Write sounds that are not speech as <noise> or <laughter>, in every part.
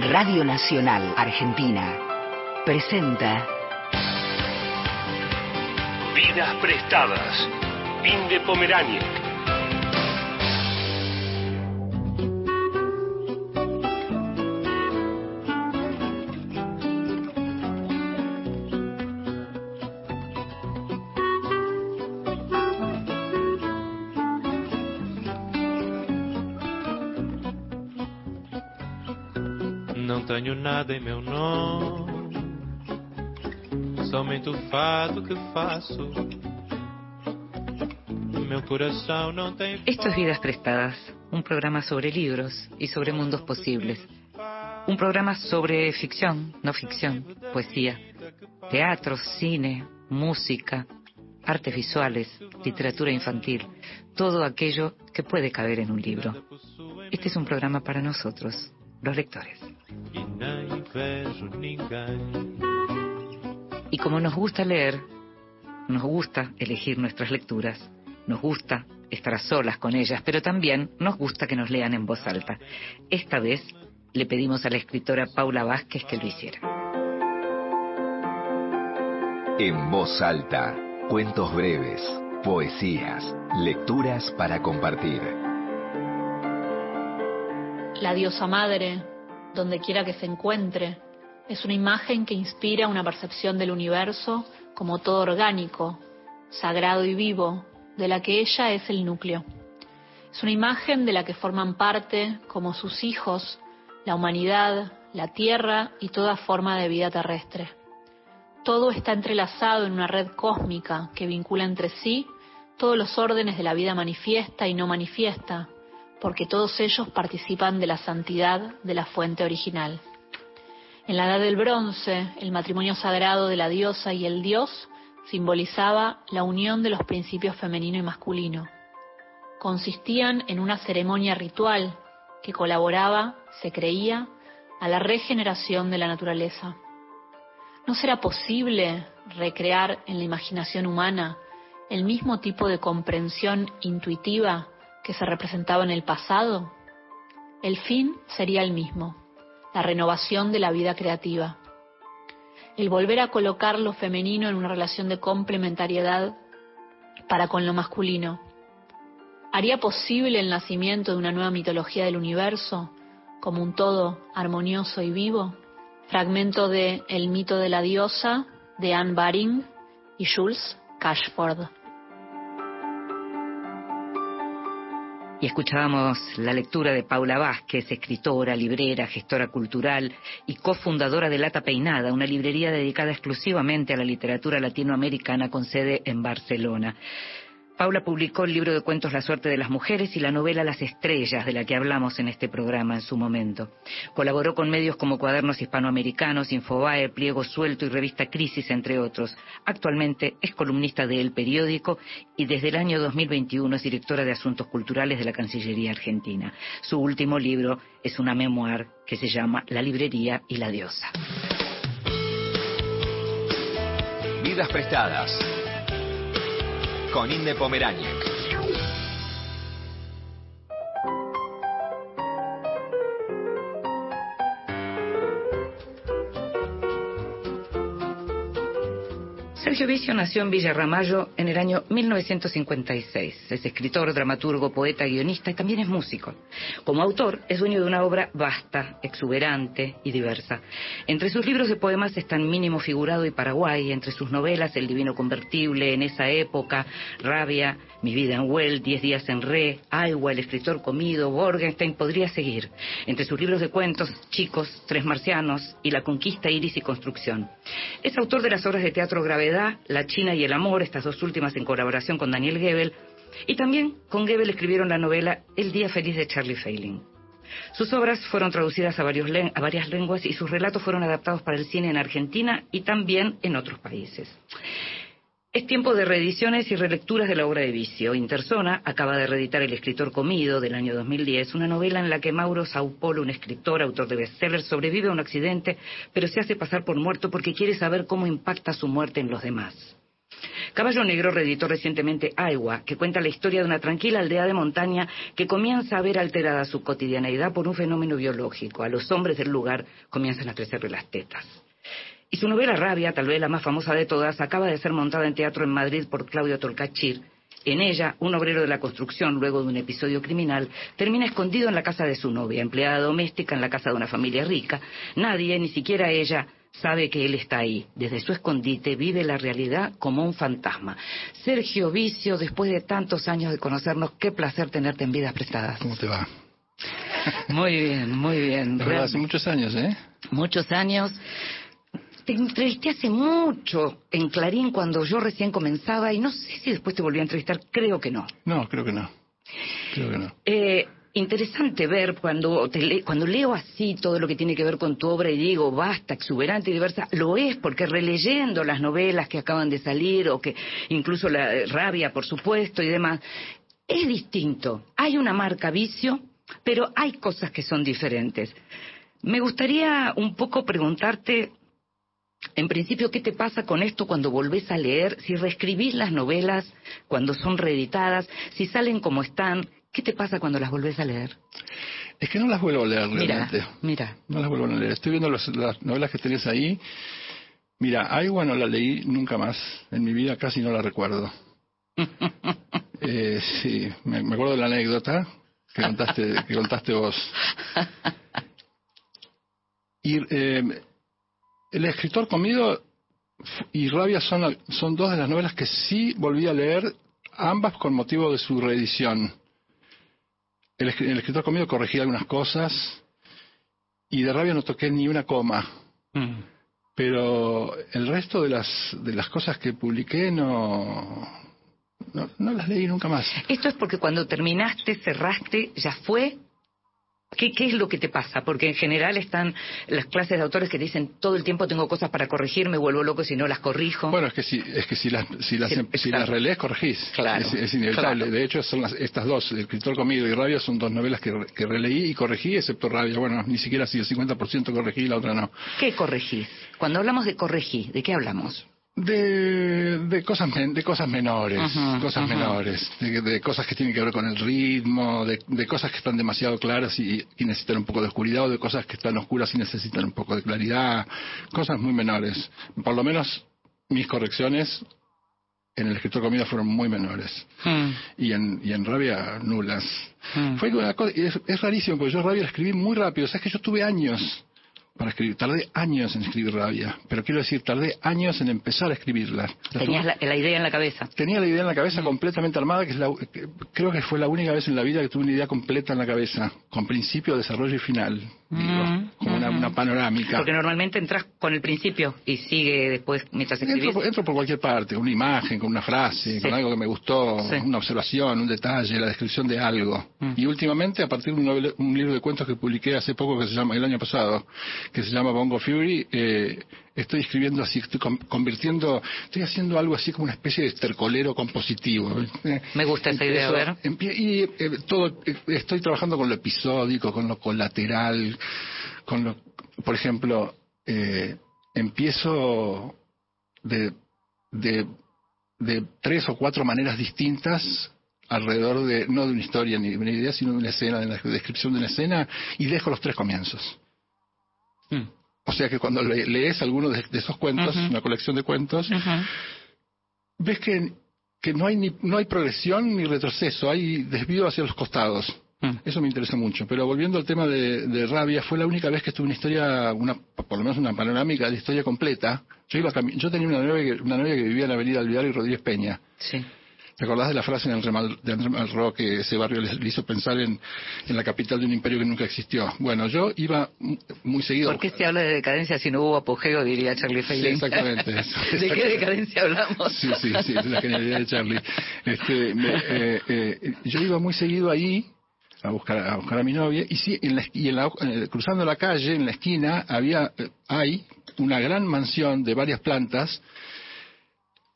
Radio Nacional Argentina presenta Vidas prestadas. Inde Pomeraniec. Nada Esto es Vidas Prestadas, un programa sobre libros y sobre mundos posibles. Un programa sobre ficción, no ficción, poesía, teatro, cine, música, artes visuales, literatura infantil, todo aquello que puede caber en un libro. Este es un programa para nosotros, los lectores. Y como nos gusta leer, nos gusta elegir nuestras lecturas, nos gusta estar a solas con ellas, pero también nos gusta que nos lean en voz alta. Esta vez le pedimos a la escritora Paula Vázquez que lo hiciera. En voz alta, cuentos breves, poesías, lecturas para compartir. La diosa madre, donde quiera que se encuentre, es una imagen que inspira una percepción del universo como todo orgánico, sagrado y vivo, de la que ella es el núcleo. Es una imagen de la que forman parte, como sus hijos, la humanidad, la tierra y toda forma de vida terrestre. Todo está entrelazado en una red cósmica que vincula entre sí todos los órdenes de la vida manifiesta y no manifiesta, porque todos ellos participan de la santidad de la fuente original. En la edad del bronce, el matrimonio sagrado de la diosa y el dios simbolizaba la unión de los principios femenino y masculino. Consistían en una ceremonia ritual que colaboraba, se creía, a la regeneración de la naturaleza. ¿No será posible recrear en la imaginación humana el mismo tipo de comprensión intuitiva que se representaba en el pasado? El fin sería el mismo, la renovación de la vida creativa. El volver a colocar lo femenino en una relación de complementariedad para con lo masculino. ¿Haría posible el nacimiento de una nueva mitología del universo como un todo armonioso y vivo? Fragmento de El mito de la diosa de Anne Baring y Jules Cashford. Y escuchábamos la lectura de Paula Vázquez, escritora, librera, gestora cultural y cofundadora de Lata Peinada, una librería dedicada exclusivamente a la literatura latinoamericana con sede en Barcelona. Paula publicó el libro de cuentos La suerte de las mujeres y la novela Las estrellas, de la que hablamos en este programa en su momento. Colaboró con medios como Cuadernos Hispanoamericanos, Infobae, Pliego Suelto y Revista Crisis, entre otros. Actualmente es columnista de El Periódico y desde el año 2021 es directora de Asuntos Culturales de la Cancillería Argentina. Su último libro es una memoir que se llama La librería y la diosa. Vidas prestadas. Con Inde Pomeráñez. Vicio nació en Villa Ramallo en el año 1956. Es escritor, dramaturgo, poeta, guionista y también es músico. Como autor, es dueño de una obra vasta, exuberante y diversa. Entre sus libros de poemas están Mínimo Figurado y Paraguay, entre sus novelas El Divino Convertible, En esa época, Rabia, Mi vida en Well, Diez días en Re, Agua, El escritor comido, Borgenstein, podría seguir. Entre sus libros de cuentos, Chicos, Tres marcianos y La conquista, Iris y Construcción. Es autor de las obras de teatro Gravedad, La China y el Amor, estas dos últimas en colaboración con Daniel Gebel, y también con Gebel escribieron la novela El Día Feliz de Charlie Failing. Sus obras fueron traducidas a, a varias lenguas y sus relatos fueron adaptados para el cine en Argentina y también en otros países. Es tiempo de reediciones y relecturas de la obra de Vicio. Interzona acaba de reeditar El escritor comido del año 2010, una novela en la que Mauro Saupolo, un escritor, autor de bestsellers, sobrevive a un accidente, pero se hace pasar por muerto porque quiere saber cómo impacta su muerte en los demás. Caballo Negro reeditó recientemente Aiwa, que cuenta la historia de una tranquila aldea de montaña que comienza a ver alterada su cotidianeidad por un fenómeno biológico. A los hombres del lugar comienzan a crecerle las tetas. Y su novela Rabia, tal vez la más famosa de todas, acaba de ser montada en teatro en Madrid por Claudio Tolcachir. En ella, un obrero de la construcción, luego de un episodio criminal, termina escondido en la casa de su novia, empleada doméstica en la casa de una familia rica. Nadie, ni siquiera ella, sabe que él está ahí. Desde su escondite vive la realidad como un fantasma. Sergio Vicio, después de tantos años de conocernos, qué placer tenerte en vidas prestadas. ¿Cómo te va? Muy bien, muy bien. Hace muchos años, ¿eh? Muchos años. Te entrevisté hace mucho en Clarín cuando yo recién comenzaba y no sé si después te volví a entrevistar, creo que no. No, creo que no. Creo que no. Eh, interesante ver cuando, te le- cuando leo así todo lo que tiene que ver con tu obra y digo, basta, exuberante y diversa, lo es porque releyendo las novelas que acaban de salir o que incluso la rabia, por supuesto, y demás, es distinto. Hay una marca vicio, pero hay cosas que son diferentes. Me gustaría un poco preguntarte, en principio, ¿qué te pasa con esto cuando volvés a leer? Si reescribís las novelas cuando son reeditadas, si salen como están, ¿qué te pasa cuando las volvés a leer? Es que no las vuelvo a leer Mira, realmente. mira. No las vuelvo a leer. Estoy viendo los- las novelas que tenés ahí. Mira, Aiwa no la leí nunca más. En mi vida casi no la recuerdo. <laughs> Eh, sí, me, me acuerdo de la anécdota que contaste, que contaste vos. <laughs> Y eh, El escritor comido y Rabia son, son dos de las novelas que sí volví a leer, ambas con motivo de su reedición. El, escri- el escritor comido corregí algunas cosas y de Rabia no toqué ni una coma. Mm. Pero el resto de las, de las cosas que publiqué no, no, no las leí nunca más. Esto es porque cuando terminaste, cerraste, ya fue. ¿Qué, ¿Qué es lo que te pasa? Porque en general están las clases de autores que dicen todo el tiempo tengo cosas para corregir, me vuelvo loco si no las corrijo. Bueno, es que si, es que si las, si las, Sí, si claro. las relees, corregís. Claro, Es, es inevitable. claro. De hecho, son las, estas dos, El escritor comido y Rabia, son dos novelas que, re- que releí y corregí, excepto Rabia. Bueno, ni siquiera si el 50% corregí y la otra no. ¿Qué corregís? Cuando hablamos de corregir, ¿de qué hablamos? De, de cosas de cosas menores, cosas menores, de, de cosas que tienen que ver con el ritmo, de, de cosas que están demasiado claras y, y necesitan un poco de oscuridad, o de cosas que están oscuras y necesitan un poco de claridad, cosas muy menores. Por lo menos mis correcciones en el escritor comida fueron muy menores Mm, y en, y en rabia nulas. mm. Fue una cosa, y es, es rarísimo porque yo rabia la escribí muy rápido, sabes que yo tuve años para escribir, tardé años en escribir rabia, pero quiero decir, tardé años en empezar a escribirla. La Tenías la, la idea en la cabeza. Tenía la idea en la cabeza completamente armada, que, es la, que creo que fue la única vez en la vida que tuve una idea completa en la cabeza, con principio, desarrollo y final, digo, Mm, como una, mm. una panorámica. Porque normalmente entras con el principio y sigue después mientras escribís. Entro, por- entro por cualquier parte, una imagen, con una frase, Sí. con algo que me gustó, Sí. una observación, un detalle, la descripción de algo. Mm. Y últimamente, a partir de un, novela- un libro de cuentos que publiqué hace poco, que se llama, el año pasado, que se llama Bongo Fury, eh, estoy escribiendo así, estoy con- convirtiendo, estoy haciendo algo así como una especie de estercolero compositivo. Me gusta esa idea, a ver. y eh, todo, eh, estoy trabajando con lo episódico, con lo colateral, con lo, por ejemplo, eh, empiezo de, de, de tres o cuatro maneras distintas alrededor de, no de una historia ni de una idea, sino de una escena, de la descripción de una escena, y dejo los tres comienzos. Mm. O sea que cuando le- lees alguno de, de esos cuentos, una colección de cuentos, ves que, que no hay ni, no hay progresión ni retroceso, hay desvío hacia los costados. Mm. Eso me interesó mucho. Pero volviendo al tema de, de Rabia, fue la única vez que tuve una historia, una, por lo menos una panorámica de historia completa. Yo, iba yo tenía una novia, que, una novia que vivía en la avenida Alvear y Rodríguez Peña. Sí. ¿Te acordás de la frase en el Remal- de André Malraux que ese barrio le, hizo pensar en, en la capital de un imperio que nunca existió? Bueno, yo iba mu- muy seguido. ¿Por qué se habla de decadencia si no hubo apogeo, diría Charlie Sí, Feiling? exactamente. <laughs> eso, ¿De qué decadencia hablamos? Sí, sí, sí, es la genialidad de Charlie. Este, me- eh, eh, yo iba muy seguido ahí a buscar a buscar a mi novia y sí, en la, y en la- eh, cruzando la calle en la esquina había hay una gran mansión de varias plantas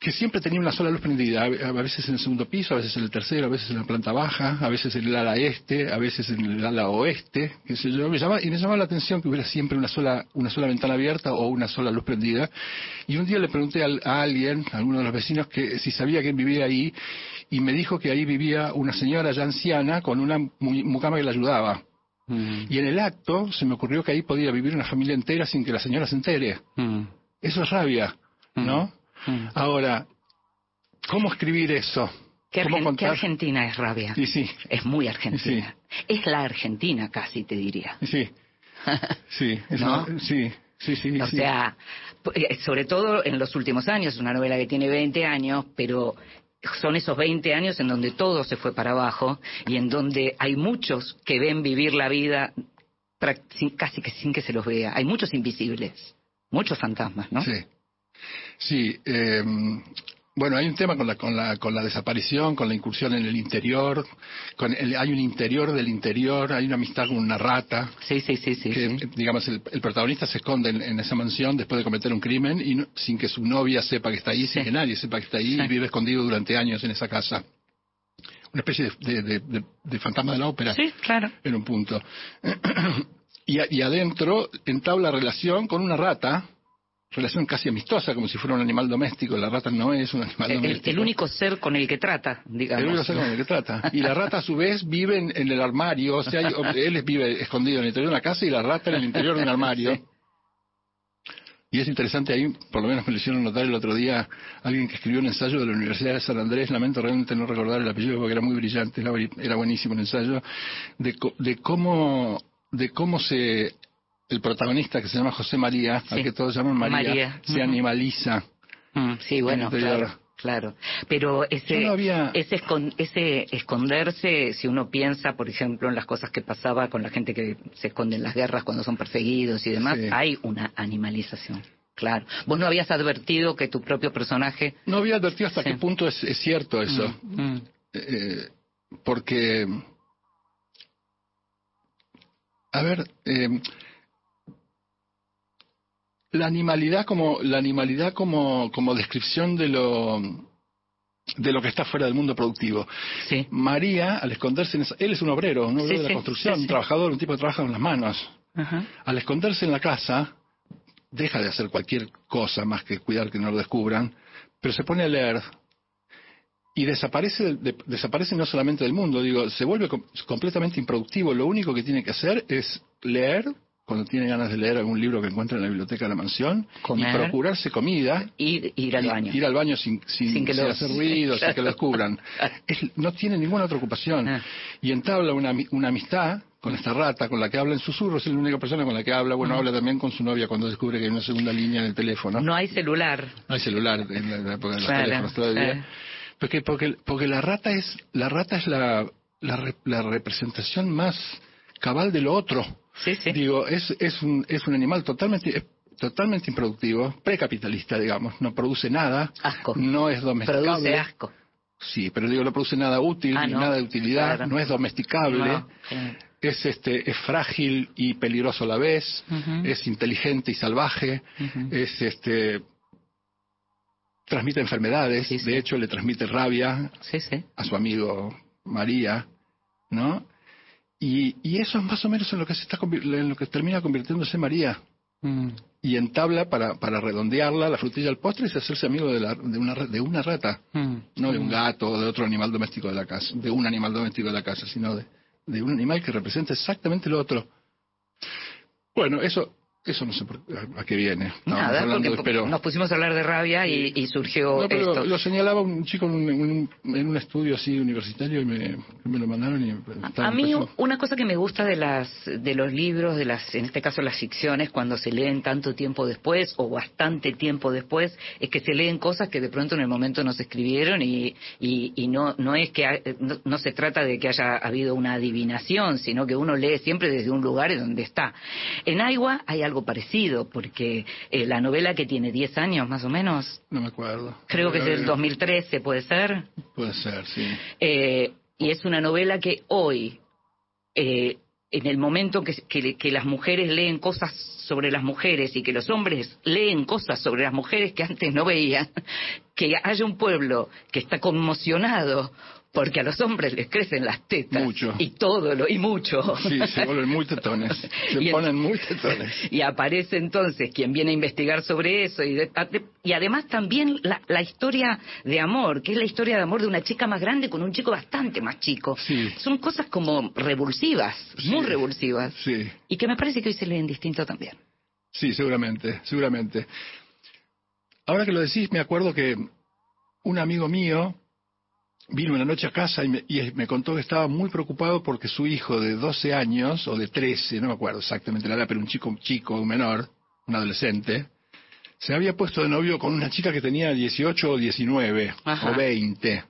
que siempre tenía una sola luz prendida, a veces en el segundo piso, a veces en el tercero, a veces en la planta baja, a veces en el ala este, a veces en el ala oeste, yo, me llama, y me llamaba la atención que hubiera siempre una sola, una sola ventana abierta o una sola luz prendida. Y un día le pregunté al- a, alguien, a alguno de los vecinos, que si sabía quién vivía ahí, y me dijo que ahí vivía una señora ya anciana con una mu- mucama que la ayudaba. Mm, Y en el acto se me ocurrió que ahí podía vivir una familia entera sin que la señora se entere. mm, Eso es rabia, ¿no? mm. Ahora, ¿cómo escribir eso? ¿Qué, ¿Cómo Argen- qué? Argentina es rabia? Y sí, Es muy argentina. Es la Argentina casi, te diría. sí, <laughs> sí, es ¿No? una- sí, sí, sí. O sí. sea, eh, sobre todo en los últimos años, es una novela que tiene 20 años, pero son esos 20 años en donde todo se fue para abajo y en donde hay muchos que ven vivir la vida casi que sin que se los vea. Hay muchos invisibles, muchos fantasmas, ¿no? Sí, sí. eh, bueno, hay un tema con la, con la, con la desaparición, con la incursión en el interior, con el- hay un interior del interior, hay una amistad con una rata. Sí, sí, sí, sí. que, sí. digamos, el, el protagonista se esconde en, en esa mansión después de cometer un crimen y no- sin que su novia sepa que está ahí, sin que nadie sepa que está ahí, Sí. y vive escondido durante años en esa casa. Una especie de, de- de- de- de fantasma de la ópera Sí, claro. en un punto. <clears throat> y, a- y adentro entabla relación con una rata, relación casi amistosa, como si fuera un animal doméstico. La rata no es un animal El, doméstico. el único ser con el que trata, digamos. El único ser con el que trata. Y la rata a su vez vive en, en el armario, o sea, hay- él vive escondido en el interior de una casa y la rata en el interior de un armario. Sí. Y es interesante, ahí por lo menos me lo hicieron notar el otro día alguien que escribió un ensayo de la Universidad de San Andrés, lamento realmente no recordar el apellido porque era muy brillante, era, buenísimo el ensayo, de, de cómo de cómo se el protagonista que se llama José María, al que todos llaman María, María. se animaliza. Mm, sí, bueno, claro, claro. Pero ese, Yo no había- ese, escon- ese esconderse, si uno piensa, por ejemplo, en las cosas que pasaba con la gente que se esconde en las guerras cuando son perseguidos y demás, Sí. hay una animalización. Claro. Vos no habías advertido que tu propio personaje. No había advertido hasta Sí. qué punto es, es cierto eso. Mm, mm. Eh, porque a ver eh, la animalidad como la animalidad como como descripción de lo de lo que está fuera del mundo productivo. Sí. María, al esconderse en esa- él es un obrero, un obrero Sí, de la construcción, sí, un trabajador, un tipo que trabaja con las manos. Ajá. Al esconderse en la casa, deja de hacer cualquier cosa más que cuidar que no lo descubran, pero se pone a leer y desaparece, de- desaparece no solamente del mundo, digo, se vuelve com- completamente improductivo. Lo único que tiene que hacer es leer, cuando tiene ganas de leer algún libro que encuentra en la biblioteca de la mansión, Comer. y procurarse comida. Ir, ir al y- baño. Ir al baño sin, sin, Sin que sin hacer <laughs> ruido, sin que lo descubran. Es- no tiene ninguna otra ocupación. Ah. Y entabla una, una amistad con esta rata, con la que habla en susurros, es la única persona con la que habla. Bueno, habla también con su novia cuando descubre que hay una segunda línea en el teléfono. No hay celular. No hay celular en la, en la época de los Claro, teléfonos todavía. claro. Porque, porque, porque la rata es, la rata es la, la, la representación más cabal de lo otro. Sí, sí. Digo, es, es, un, es un animal totalmente, es totalmente improductivo, precapitalista, digamos, no produce nada, Asco. no es domesticable. Produce asco. Sí, pero digo, no produce nada útil, Ah, ni no, nada de utilidad, claro. no es domesticable, No, es este, es frágil y peligroso a la vez, es inteligente y salvaje, es este transmite enfermedades, Sí, sí. de hecho le transmite rabia sí. a su amigo María, ¿no? Y, y eso es más o menos en lo que se está en lo que termina convirtiéndose María Mm. y entabla para, para redondearla la frutilla al postre y hacerse amigo de, la- de, una, de una rata, Mm. no de un gato o de otro animal doméstico de la casa, de un animal doméstico de la casa, sino de, de un animal que representa exactamente lo otro. Bueno, eso eso no sé por, a, a qué viene. Nada, hablando porque pero- nos pusimos a hablar de rabia y, y surgió no, pero esto. lo señalaba un chico en un, en un estudio así universitario y me, me lo mandaron y A mí una cosa que me gusta de las de los libros, de las en este caso las ficciones, cuando se leen tanto tiempo después o bastante tiempo después, es que se leen cosas que de pronto en el momento no se escribieron y, y, y no no es que ha- no, no se trata de que haya habido una adivinación, sino que uno lee siempre desde un lugar en donde está. En Aigua hay algo parecido, porque eh, la novela que tiene 10 años más o menos, No me acuerdo. creo que es del Eh, 2013, puede ser. Puede ser, sí. Eh, y es una novela que hoy, eh, en el momento que, que, que las mujeres leen cosas sobre las mujeres y que los hombres leen cosas sobre las mujeres que antes no veían, <laughs> que haya un pueblo que está conmocionado porque a los hombres les crecen las tetas Mucho. y todo lo y mucho Sí, se vuelven muy tetones. <laughs> Se Y en- ponen muy tetones. <laughs> y aparece entonces quien viene a investigar sobre eso y, de- y además también la, la historia de amor que es la historia de amor de una chica más grande con un chico bastante más chico Sí. son cosas como revulsivas muy revulsivas Sí, y que me parece que hoy se leen distinto también sí, seguramente, seguramente. Ahora que lo decís, me acuerdo que un amigo mío vino una noche a casa y me, y me contó que estaba muy preocupado porque su hijo de 12 años, o de 13, no me acuerdo exactamente la edad, pero un chico chico, un menor, un adolescente, se había puesto de novio con una chica que tenía 18 o 19 Ajá. o 20.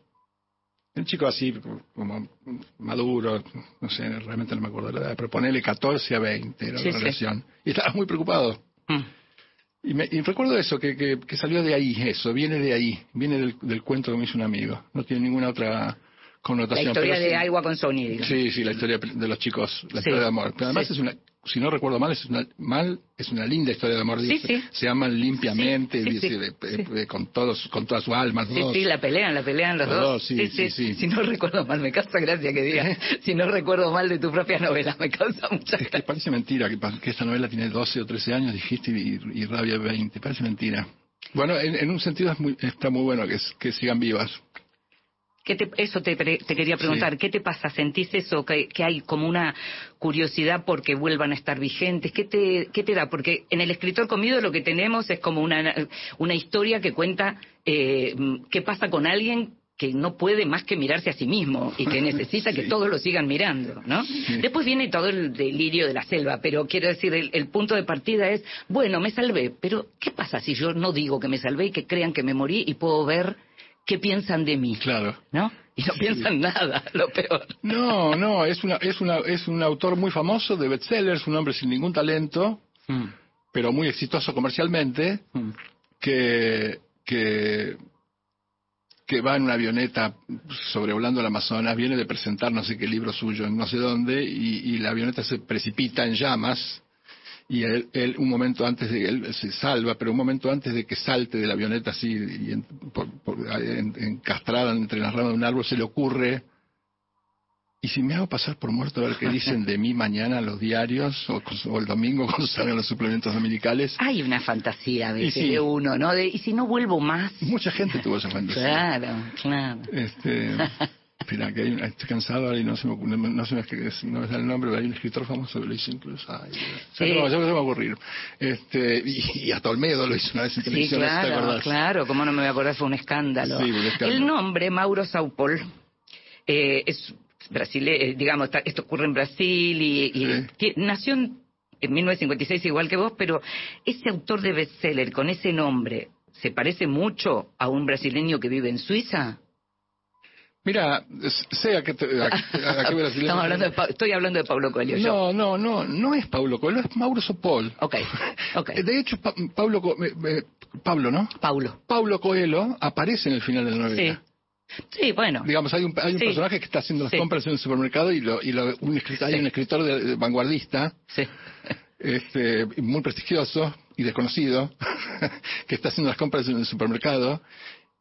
Un chico así, como maduro, no sé, realmente no me acuerdo la edad, pero ponele 14 a 20 era Sí, la sí. relación. Y estaba muy preocupado. Mm. Y, me, y recuerdo eso, que, que, que salió de ahí, eso, viene de ahí, viene del, del cuento que me hizo un amigo. No tiene ninguna otra la connotación. historia pero de sí- Agua con Sony digamos. Sí, sí, la historia de los chicos, la Sí. historia de amor. Pero además Sí. es una, si no recuerdo mal, es una, mal, es una linda historia de amor. Sí, digo, se- sí. Se aman limpiamente, Sí, sí, dice, de- de- con todos, con toda su alma, Sí, dos. sí, la pelean, la pelean los, Los dos. dos, sí, sí, sí. Si no recuerdo mal, me causa gracia que digas. Si no recuerdo mal de tu propia novela, me causa mucha Es que gracia. parece mentira que, que esta novela tiene 12 o 13 años, dijiste, y, y Rabia 20. Parece mentira. Bueno, en, en un sentido es muy- está muy bueno que, que sigan vivas. ¿Qué te- eso te, quería preguntar. Sí. ¿Qué te pasa? ¿Sentís eso? Que, que hay como una curiosidad porque vuelvan a estar vigentes. ¿Qué te, qué te da? Porque en el escritor comido lo que tenemos es como una, una historia que cuenta eh, qué pasa con alguien que no puede más que mirarse a sí mismo y que <laughs> necesita que todos lo sigan mirando, ¿no? Después viene todo el delirio de la selva, pero quiero decir, el, el punto de partida es, bueno, me salvé, pero ¿qué pasa si yo no digo que me salvé y que crean que me morí y puedo ver qué piensan de mí? Claro. ¿no? Y no piensan nada, <laughs> lo peor. No, no, es, una, es, una, es un autor muy famoso de bestsellers, un hombre sin ningún talento, pero muy exitoso comercialmente, que, que, que va en una avioneta sobrevolando el Amazonas, viene de presentar no sé qué libro suyo en no sé dónde, y, y la avioneta se precipita en llamas, y él, él, un momento antes de él se salva, pero un momento antes de que salte de la avioneta así, y en- por- por- en- encastrada entre las ramas de un árbol, se le ocurre ¿Y si me hago pasar por muerto a ver qué dicen de mí mañana los diarios o, o el domingo cuando salgan los suplementos dominicales? Hay una fantasía a veces Y sí. de uno, ¿no? De, ¿Y si no vuelvo más? Mucha gente tuvo esa fantasía. Claro, claro. Este, espera, que hay una- estoy cansado y no se me, no, no se me, no me sale el nombre, pero hay un escritor famoso que lo hizo incluso. Ay, ya, Sí. se me, ya se me va a ocurrir. Este, y, y hasta Olmedo lo hizo una vez en televisión, no si te claro, acordás. claro, cómo no me voy a acordar, fue un escándalo. Sí, un escándalo. El nombre, Mauro Saupol, eh, es brasile- eh, digamos, está- esto ocurre en Brasil y, y Sí. nació en, en 1956 igual que vos, pero ese autor de bestseller con ese nombre, ¿se parece mucho a un brasileño que vive en Suiza? Mira, sé a qué, te, a, a qué <laughs> Estamos hablando de, Pa- estoy hablando de Pablo Coelho, yo. No, no, no, no es Paulo Coelho, es Mauro Sopol. Ok, <laughs> ok. De hecho, Pa- Pablo, eh, eh, Pablo, ¿no? Paulo. Paulo Coelho aparece en el final de la novela. Sí. Sí, bueno. Digamos, hay un, hay un Sí. personaje que está haciendo las Sí. compras en el supermercado y, lo, y lo- un escritor, hay un escritor de- de vanguardista, Sí. este, muy prestigioso y desconocido, <laughs> que está haciendo las compras en el supermercado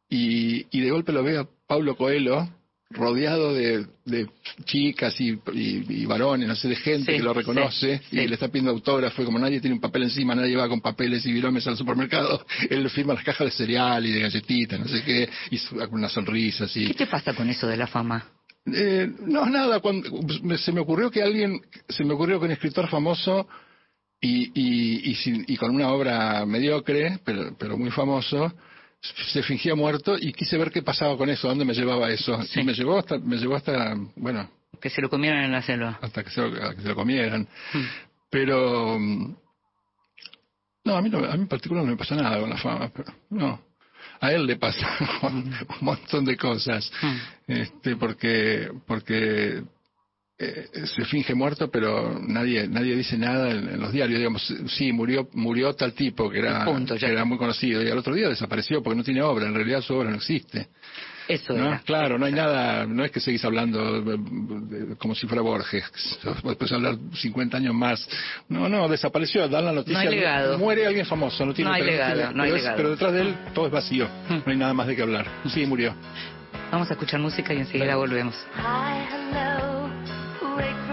y, y de golpe lo ve a Paulo Coelho rodeado de, de chicas y, y- y varones, no sé, de gente Sí, que lo reconoce sí, sí. y le está pidiendo autógrafo y como nadie tiene un papel encima, nadie va con papeles y viromes al supermercado, <laughs> él firma las cajas de cereal y de galletitas, no sé qué, y con una sonrisa así. ¿Qué te pasa con eso de la fama? Eh, no, nada, cuando, se me ocurrió que alguien, se me ocurrió que un escritor famoso y, y, y, sin- y con una obra mediocre, pero, pero muy famoso, se fingía muerto y quise ver qué pasaba con eso, dónde me llevaba eso. Sí. Y me llevó hasta, me llevó hasta, bueno, Que se lo comieron en la selva. hasta que se, lo- que se lo comieran. Hmm. Pero, mm, no, a mí, no, a mí en particular no me pasa nada con la fama, pero no. A él le pasa <laughs> un montón de cosas, Hmm. este, porque, porque eh, se finge muerto, pero nadie, nadie dice nada en, en los diarios. Digamos, sí, murió, murió tal tipo que era, Punto, ya que era está. muy conocido y al otro día desapareció porque no tiene obra. En realidad su obra no existe. Eso ¿no? era. Claro, no hay nada, no es que seguís hablando eh, como si fuera Borges, después de hablar 50 años más. No, no, desapareció, dan la noticia. No hay legado. Muere alguien famoso, no tiene No hay pero legado, tiene- no hay pero, es- legado. pero detrás de él todo es vacío, Mm. no hay nada más de qué hablar. Sí, murió. Vamos a escuchar música y enseguida volvemos. Hi, hello, break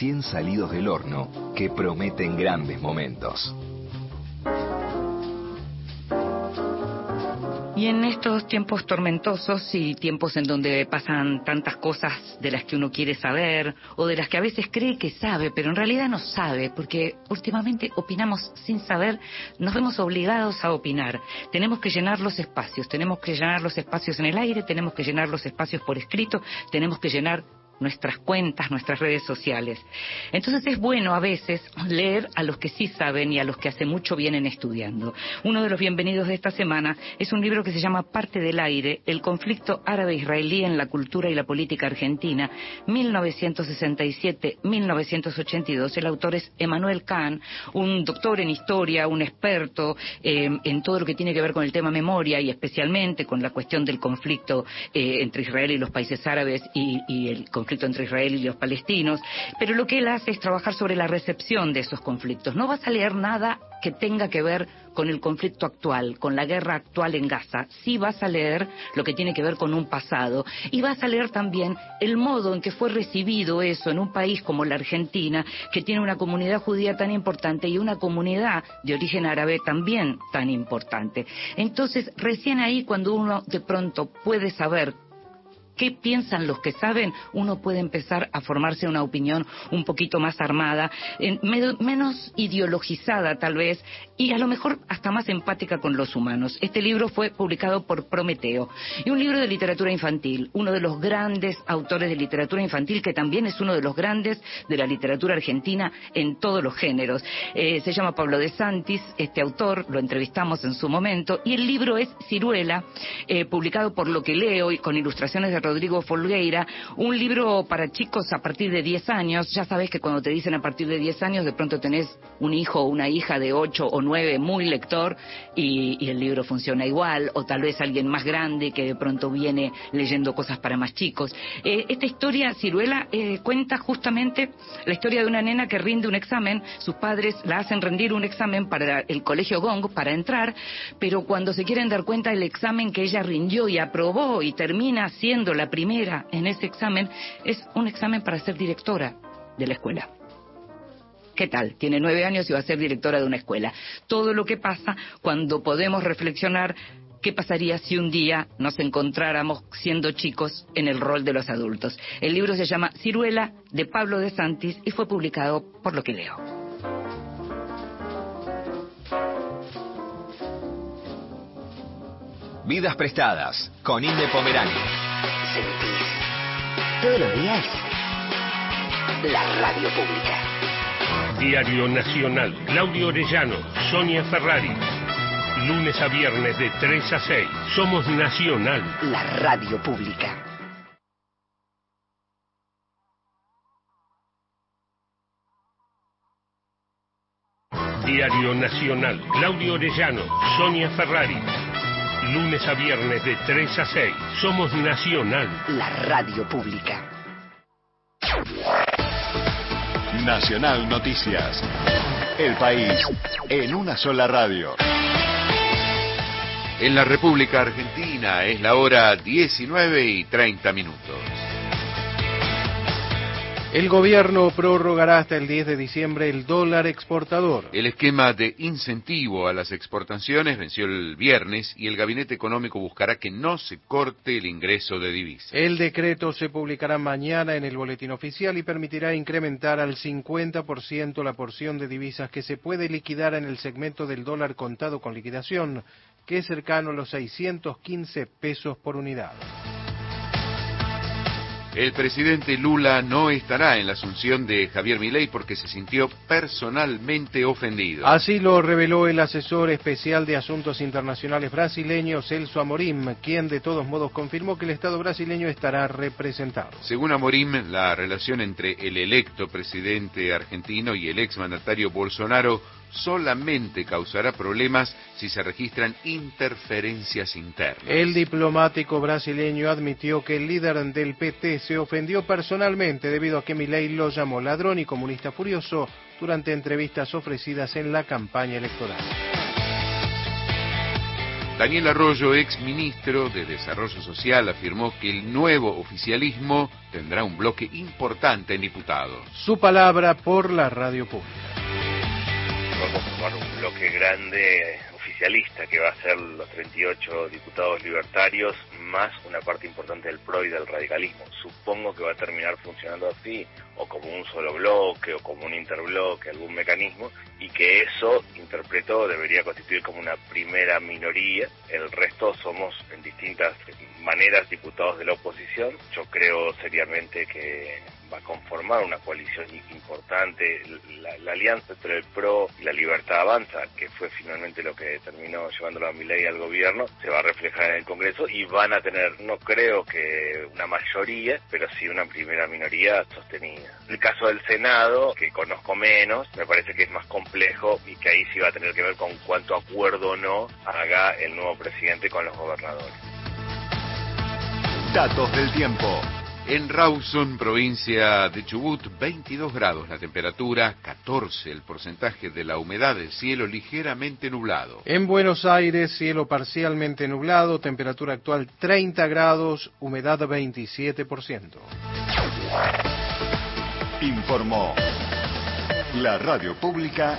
recién salidos del horno que prometen grandes momentos. Y en estos tiempos tormentosos y tiempos en donde pasan tantas cosas de las que uno quiere saber o de las que a veces cree que sabe, pero en realidad no sabe, porque últimamente opinamos sin saber, nos vemos obligados a opinar. Tenemos que llenar los espacios, tenemos que llenar los espacios en el aire, tenemos que llenar los espacios por escrito, tenemos que llenar nuestras cuentas, nuestras redes sociales. Entonces es bueno a veces leer a los que sí saben y a los que hace mucho vienen estudiando. Uno de los bienvenidos de esta semana es un libro que se llama Parte del aire, el conflicto árabe-israelí en la cultura y la política argentina, 1967-1982. El autor es Emanuel Kahn, un doctor en historia, un experto eh, en todo lo que tiene que ver con el tema memoria y especialmente con la cuestión del conflicto eh, entre Israel y los países árabes y, y el conflicto entre Israel y los palestinos, pero lo que él hace es trabajar sobre la recepción de esos conflictos. No vas a leer nada que tenga que ver con el conflicto actual, con la guerra actual en Gaza. Sí vas a leer lo que tiene que ver con un pasado y vas a leer también el modo en que fue recibido eso en un país como la Argentina, que tiene una comunidad judía tan importante y una comunidad de origen árabe también tan importante. Entonces, recién ahí cuando uno de pronto puede saber qué piensan los que saben, uno puede empezar a formarse una opinión un poquito más armada, en- me- menos ideologizada tal vez, y a lo mejor hasta más empática con los humanos. Este libro fue publicado por Prometeo, y un libro de literatura infantil, uno de los grandes autores de literatura infantil, que también es uno de los grandes de la literatura argentina en todos los géneros. Eh, se llama Pablo de Santis, este autor, lo entrevistamos en su momento, y el libro es Ciruela, eh, publicado por Lo que leo y con ilustraciones de Rodrigo Folgueira, un libro para chicos a partir de 10 años. Ya sabes que cuando te dicen a partir de 10 años, de pronto tenés un hijo o una hija de 8 o 9 muy lector y, el libro funciona igual, o tal vez alguien más grande que de pronto viene leyendo cosas para más chicos. Eh, esta historia, Ciruela, eh, cuenta justamente la historia de una nena que rinde un examen, sus padres la hacen rendir un examen para el colegio Gong para entrar, pero cuando se quieren dar cuenta del examen que ella rindió y aprobó y termina siendo la primera en ese examen, es un examen para ser directora de la escuela. ¿Qué tal? Tiene nueve años y va a ser directora de una escuela. Todo lo que pasa cuando podemos reflexionar qué pasaría si un día nos encontráramos siendo chicos en el rol de los adultos. El libro se llama Ciruela de Pablo de Santis y fue publicado por lo que leo. Vidas prestadas con Inde Pomerani. Sentís todos los días la radio pública. Diario Nacional, Claudio Orellano, Sonia Ferrari. Lunes a viernes de 3 a 6. Somos Nacional. La radio pública. Diario Nacional, Claudio Orellano, Sonia Ferrari. Lunes a viernes de 3 a 6. Somos Nacional. La radio pública. Nacional Noticias. El país en una sola radio. En la República Argentina es la hora 19 y 30 minutos. El gobierno prorrogará hasta el 10 de diciembre el dólar exportador. El esquema de incentivo a las exportaciones venció el viernes y el Gabinete Económico buscará que no se corte el ingreso de divisas. El decreto se publicará mañana en el boletín oficial y permitirá incrementar al 50% la porción de divisas que se puede liquidar en el segmento del dólar contado con liquidación, que es cercano a los 615 pesos por unidad. El presidente Lula no estará en la asunción de Javier Milei porque se sintió personalmente ofendido. Así lo reveló el asesor especial de Asuntos Internacionales brasileño Celso Amorim, quien de todos modos confirmó que el Estado brasileño estará representado. Según Amorim, la relación entre el electo presidente argentino y el exmandatario Bolsonaro solamente causará problemas si se registran interferencias internas. El diplomático brasileño admitió que el líder del PT se ofendió personalmente debido a que Milei lo llamó ladrón y comunista furioso durante entrevistas ofrecidas en la campaña electoral. Daniel Arroyo, ex ministro de Desarrollo Social, afirmó que el nuevo oficialismo tendrá un bloque importante en diputados. Su palabra por la radio pública. Vamos a formar un bloque grande oficialista que va a ser los 38 diputados libertarios más una parte importante del PRO y del radicalismo. Supongo que va a terminar funcionando así, o como un solo bloque, o como un interbloque, algún mecanismo, y que eso, interpreto, debería constituir como una primera minoría. El resto somos en distintas maneras diputados de la oposición. Yo creo seriamente que va a conformar una coalición importante. La, alianza entre el PRO y la Libertad Avanza, que fue finalmente lo que terminó llevándolo a mi ley al gobierno, se va a reflejar en el Congreso y van a tener, no creo que una mayoría, pero sí una primera minoría sostenida. El caso del Senado, que conozco menos, me parece que es más complejo y que ahí sí va a tener que ver con cuánto acuerdo o no haga el nuevo presidente con los gobernadores. Datos del tiempo. En Rawson, provincia de Chubut, 22 grados la temperatura, 14 el porcentaje de la humedad del cielo ligeramente nublado. En Buenos Aires, cielo parcialmente nublado, temperatura actual 30 grados, humedad 27%. Informó la radio pública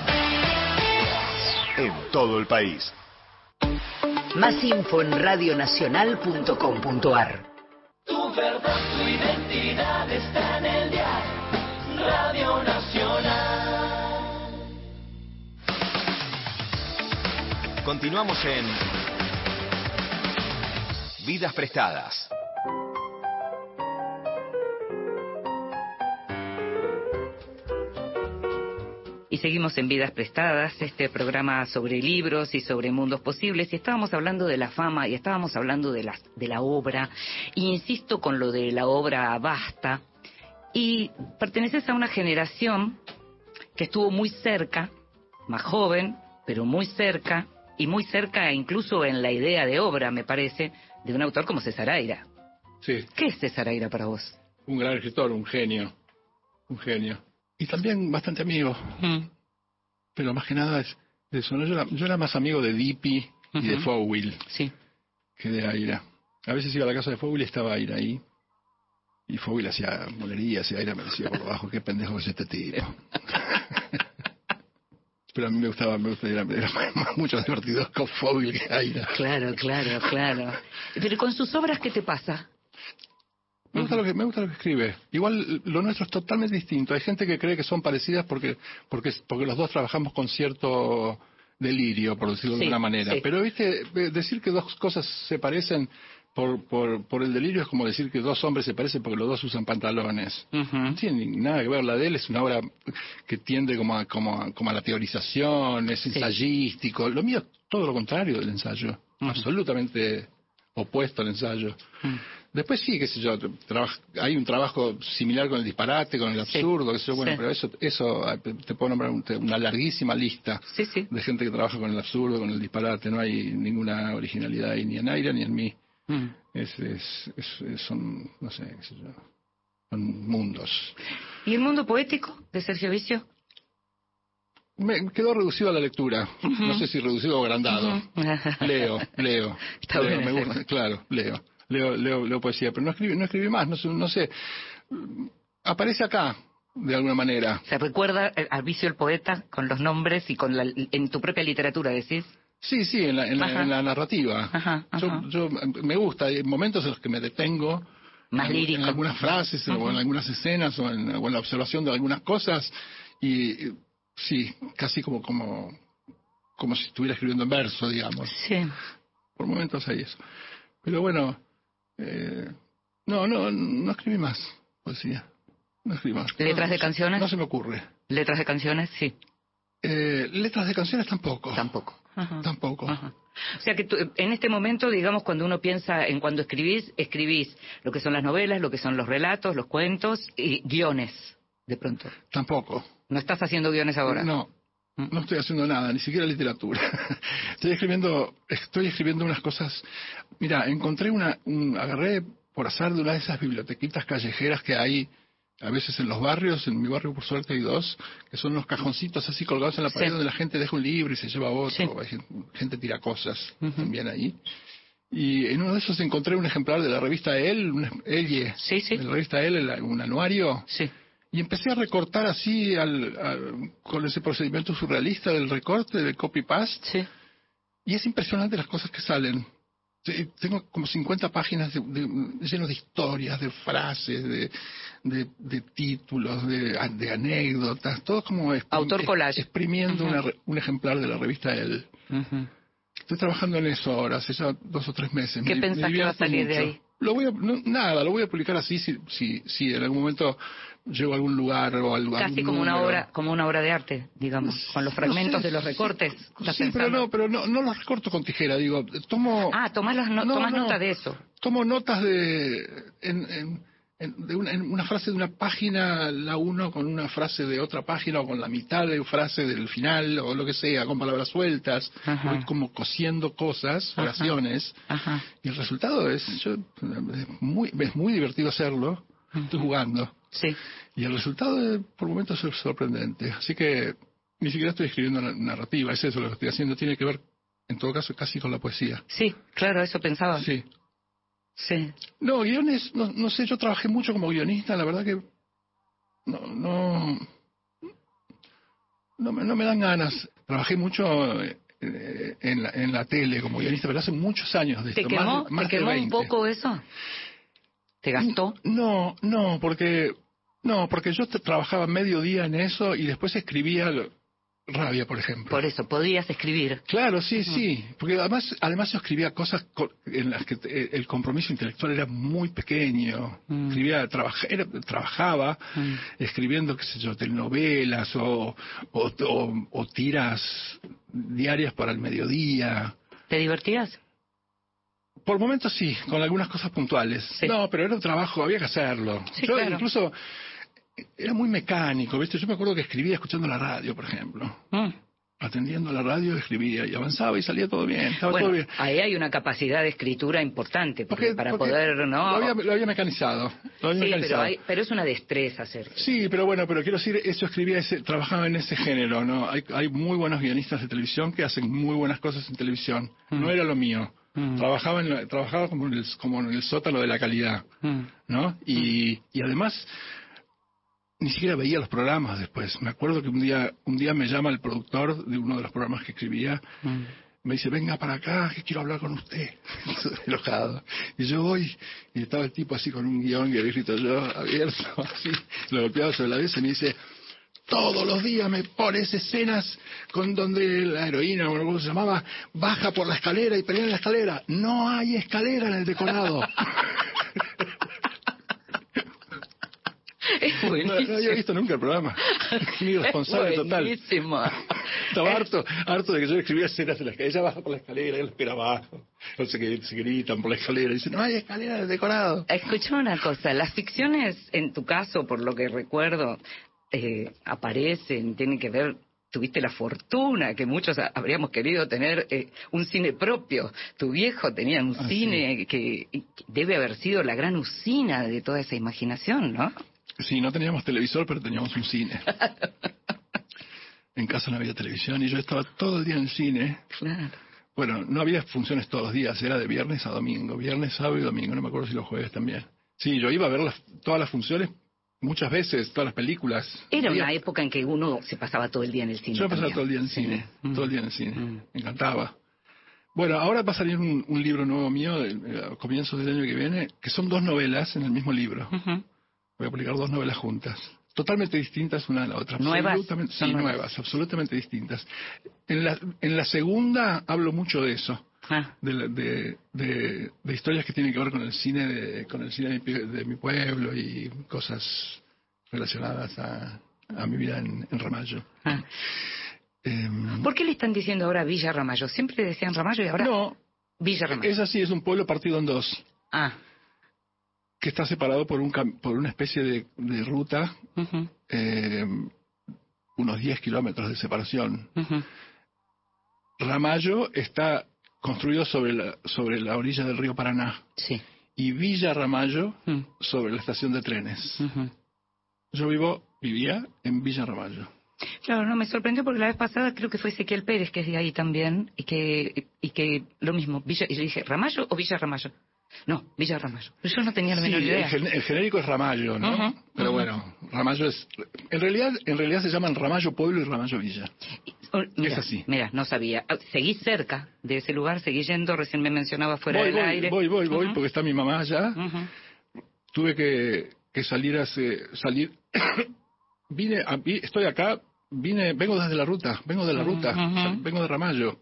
en todo el país. Más info en radionacional.com.ar. Tu verdad, tu identidad está en el dial. Radio Nacional. Continuamos en Vidas prestadas. Seguimos en Vidas Prestadas, este programa sobre libros y sobre mundos posibles. Y estábamos hablando de la fama y estábamos hablando de la, de la obra. Y insisto con lo de la obra Basta. Y perteneces a una generación que estuvo muy cerca, más joven, pero muy cerca, y muy cerca incluso en la idea de obra, me parece, de un autor como César Aira. Sí, ¿Qué es César Aira para vos? un gran escritor, un genio. Un genio. Y también bastante amigo. Pero más que nada es de eso. ¿no? Yo, era, yo era más amigo de Dipi y de Sí. que de Aira. A veces iba a la casa de Fowil y estaba Aira ahí. Y Fowil hacía molerías y Aira me decía por abajo, qué pendejo es este tipo. <laughs> Pero a mí me gustaba, me gustaba era, era <laughs> mucho más divertido con Fowil que Aira. Claro, claro, claro. Pero con sus obras, ¿qué te pasa? Me gusta, lo que, me gusta lo que escribe. Igual lo nuestro es totalmente distinto. Hay gente que cree que son parecidas porque, porque, porque los dos trabajamos con cierto delirio, por decirlo de alguna manera. sí. Pero, viste, decir que dos cosas se parecen por, por, por el delirio es como decir que dos hombres se parecen porque los dos usan pantalones. No tiene nada que ver. La de él es una obra que tiende como a, como a, como a la teorización, es ensayístico. Lo mío es todo lo contrario del ensayo. Absolutamente opuesto al ensayo. Después sí, qué sé yo, hay un trabajo similar con el disparate, con el absurdo, qué sé yo, bueno, Sí. pero eso, eso ah, te puedo nombrar un- una larguísima lista de gente que trabaja con el absurdo, con el disparate, no hay ninguna originalidad ahí ni en Aira ni en mí. Mm. Es- es- son, no sé, qué sé yo, son mundos. ¿Y el mundo poético de Sergio Vicio? Me quedó reducido a la lectura, no sé si reducido o agrandado. Leo, <laughs> leo. Está leo, bien me gusta, claro, leo. Leo, leo, leo poesía, pero no escribí, no escribí más, no sé, no sé. Aparece acá, de alguna manera. ¿Se recuerda al Vicio el poeta con los nombres y con la, en tu propia literatura, decís? Sí, sí, en la, en la, en la narrativa. Ajá, ajá. Yo, yo me gusta, hay momentos en los que me detengo. Más en, lírico. En algunas frases, o en algunas escenas, o en, o en la observación de algunas cosas. Y, sí, casi como, como, como si estuviera escribiendo en verso, digamos. Sí. Por momentos hay eso. Pero bueno, eh, no, no, no escribí más poesía. No escribí más. ¿Letras No, de canciones? No se me ocurre. ¿Letras de canciones? Sí. Eh, letras de canciones tampoco. Tampoco. Tampoco. O sea que tú, en este momento, digamos, cuando uno piensa en cuando escribís, escribís lo que son las novelas, lo que son los relatos, los cuentos y guiones, de pronto. Tampoco. ¿No estás haciendo guiones ahora? No, no estoy haciendo nada, ni siquiera literatura. <laughs> Estoy escribiendo, estoy escribiendo unas cosas. Mira, encontré una, un- agarré por azar de una de esas bibliotequitas callejeras que hay a veces en los barrios, en mi barrio por suerte hay dos, que son unos cajoncitos así colgados en la pared Sí. donde la gente deja un libro y se lleva otro, hay gente, tira cosas también ahí. Y en uno de esos encontré un ejemplar de la revista Elle, una, Elle, de la revista Elle, el- un anuario. Y empecé a recortar así al, al- con ese procedimiento surrealista del recorte, del copy-paste. Y es impresionante las cosas que salen. Sí, Tengo como 50 páginas de, de- llenos de historias, de frases, de, de, de títulos, de, de anécdotas, todo como exprim- Autor collage. exprimiendo Ujú. una re- un ejemplar de la revista El. Estoy trabajando en eso ahora, hace ya dos o tres meses. ¿Qué Me- me pensás que va a salir de mucho. ahí? Lo voy a, no, nada, lo voy a publicar así si, si, si en algún momento llego a algún lugar o algo. Casi como una obra, como una obra de arte, digamos, con los fragmentos sé, de los recortes. ¿Estás Sí, pero no, pero no, no los recorto con tijera, digo, tomo... Ah, tomás, las no- tomás no. nota de eso. Tomo notas de, en, en- en- de una, en una frase de una página, la uno con una frase de otra página o con la mitad de frase del final o lo que sea, con palabras sueltas, Ajá. voy como cosiendo cosas, Ajá. oraciones, Ajá. y el resultado es, yo, es, muy, es muy divertido hacerlo, estoy jugando. Sí. Y el resultado es, por momentos es sorprendente, así que ni siquiera estoy escribiendo na- narrativa, es eso lo que estoy haciendo, tiene que ver, en todo caso, casi con la poesía. Sí, claro, eso pensaba. Sí. Sí. No, guiones, no, no sé, yo trabajé mucho como guionista, la verdad que no, no, no, me, no me dan ganas. Trabajé mucho eh, en, la, en la tele como guionista, pero hace muchos años de ¿Te esto, quemó, más, de- más ¿te de quemó un 20. poco eso? ¿Te gastó? No, no, porque no, porque yo trabajaba medio día en eso y después escribía Rabia, por ejemplo. Por eso, podías escribir. Claro, sí, sí. Porque además, además yo escribía cosas co- en las que te- el compromiso intelectual era muy pequeño. Mm. Escribía, trabaja- era- trabajaba escribiendo, qué sé yo, telenovelas o, o, o- o tiras diarias para el mediodía. ¿Te divertías? Por momentos sí, con algunas cosas puntuales. No, pero era un trabajo, había que hacerlo. Sí, yo claro. incluso era muy mecánico, ¿viste? Yo me acuerdo que escribía escuchando la radio, por ejemplo. Mm. Atendiendo la radio escribía y avanzaba y salía todo bien, estaba Bueno, todo bien. ahí hay una capacidad de escritura importante, porque, para porque poder, ¿no? Lo había, lo había mecanizado. Lo había Sí, pero, mecanizado. hay- pero es una destreza hacer. Sí, pero bueno, pero quiero decir, eso escribía, ese, trabajaba en ese género, ¿no? Hay, hay muy buenos guionistas de televisión que hacen muy buenas cosas en televisión. Mm. No era lo mío. Trabajaba, en trabajaba como, en el, como en el sótano de la calidad, Mm. ¿no? Y, y además, ni siquiera veía los programas después. Me acuerdo que un día, un día me llama el productor de uno de los programas que escribía, Mm. me dice, venga para acá, que quiero hablar con usted. <laughs> Enojado. Y yo voy, y estaba el tipo así con un guion que había escrito yo, abierto, <laughs> así, lo golpeaba sobre la mesa y me dice, todos los días me pones escenas con donde la heroína, o como se llamaba, baja por la escalera y pelea en la escalera. No hay escalera en el decorado. <laughs> <laughs> No, buenísimo. no había visto nunca el programa. <laughs> Mi responsable <laughs> Es total. Estaba harto, harto de que yo escribía escenas de la escalera. Ella baja por la escalera, él espera abajo. No sé qué, se gritan por la escalera. Dicen, no hay escalera el decorado. Escucha una cosa, las ficciones, en tu caso, por lo que recuerdo, eh, aparecen, tienen que ver, tuviste la fortuna que muchos ha- habríamos querido tener eh, un cine propio. Tu viejo tenía un Ah, cine que, que debe haber sido la gran usina de toda esa imaginación, ¿no? Sí, no teníamos televisor, pero teníamos un cine. En casa no había televisión y yo estaba todo el día en el cine. Claro. Bueno, no había funciones todos los días, era de viernes a domingo, viernes, sábado y domingo, no me acuerdo si los jueves también. Sí, yo iba a ver las- todas las funciones muchas veces, todas las películas. Era Había- una época en que uno se pasaba todo el día en el cine. Yo pasaba todo el día en el cine, todo el día en el cine. Me encantaba. Bueno, ahora va a salir un, un libro nuevo mío eh, a comienzos del año que viene, que son dos novelas en el mismo libro. Voy a publicar dos novelas juntas. Totalmente distintas una de la otra. ¿Nuevas? Absolutamente, sí, nuevas. nuevas, absolutamente distintas. En la, en la segunda hablo mucho de eso. Ah. De, de, de- de historias que tienen que ver con el cine de, con el cine de, mi, pie- de mi pueblo y cosas relacionadas a, a mi vida en, en Ramallo. Ah. Em, ¿Por qué le están diciendo ahora Villa Ramallo? Siempre decían Ramallo y ahora No. Villa Ramallo. Es así, es un pueblo partido en dos. Ah. Que está separado por, un, por una especie de, de ruta, eh, unos 10 kilómetros de separación. ujú. Ramallo está construido sobre la, sobre la orilla del río Paraná. Sí. Y Villa Ramallo Mm. sobre la estación de trenes. Yo vivo, vivía en Villa Ramallo. Claro, no, me sorprendió porque la vez pasada creo que fue Ezequiel Pérez, que es de ahí también, y que, y que lo mismo, Villa, y yo dije, ¿Ramallo o Villa Ramallo? No, Villa Ramallo. Yo no tenía la Sí, menor el, idea. el genérico es Ramallo, ¿no? Pero bueno, Ramallo es... En realidad, en realidad se llaman Ramallo Pueblo y Ramallo Villa. Mira, es así. Mira, no sabía. Ah, Seguí cerca de ese lugar, seguí yendo, recién me mencionaba fuera voy, del voy, aire. voy, voy, voy, porque está mi mamá allá. Tuve que, que salir hace... salir... <coughs> vine, a- vi- estoy acá, vine, vengo desde la ruta, vengo de la ruta, vengo de Ramallo.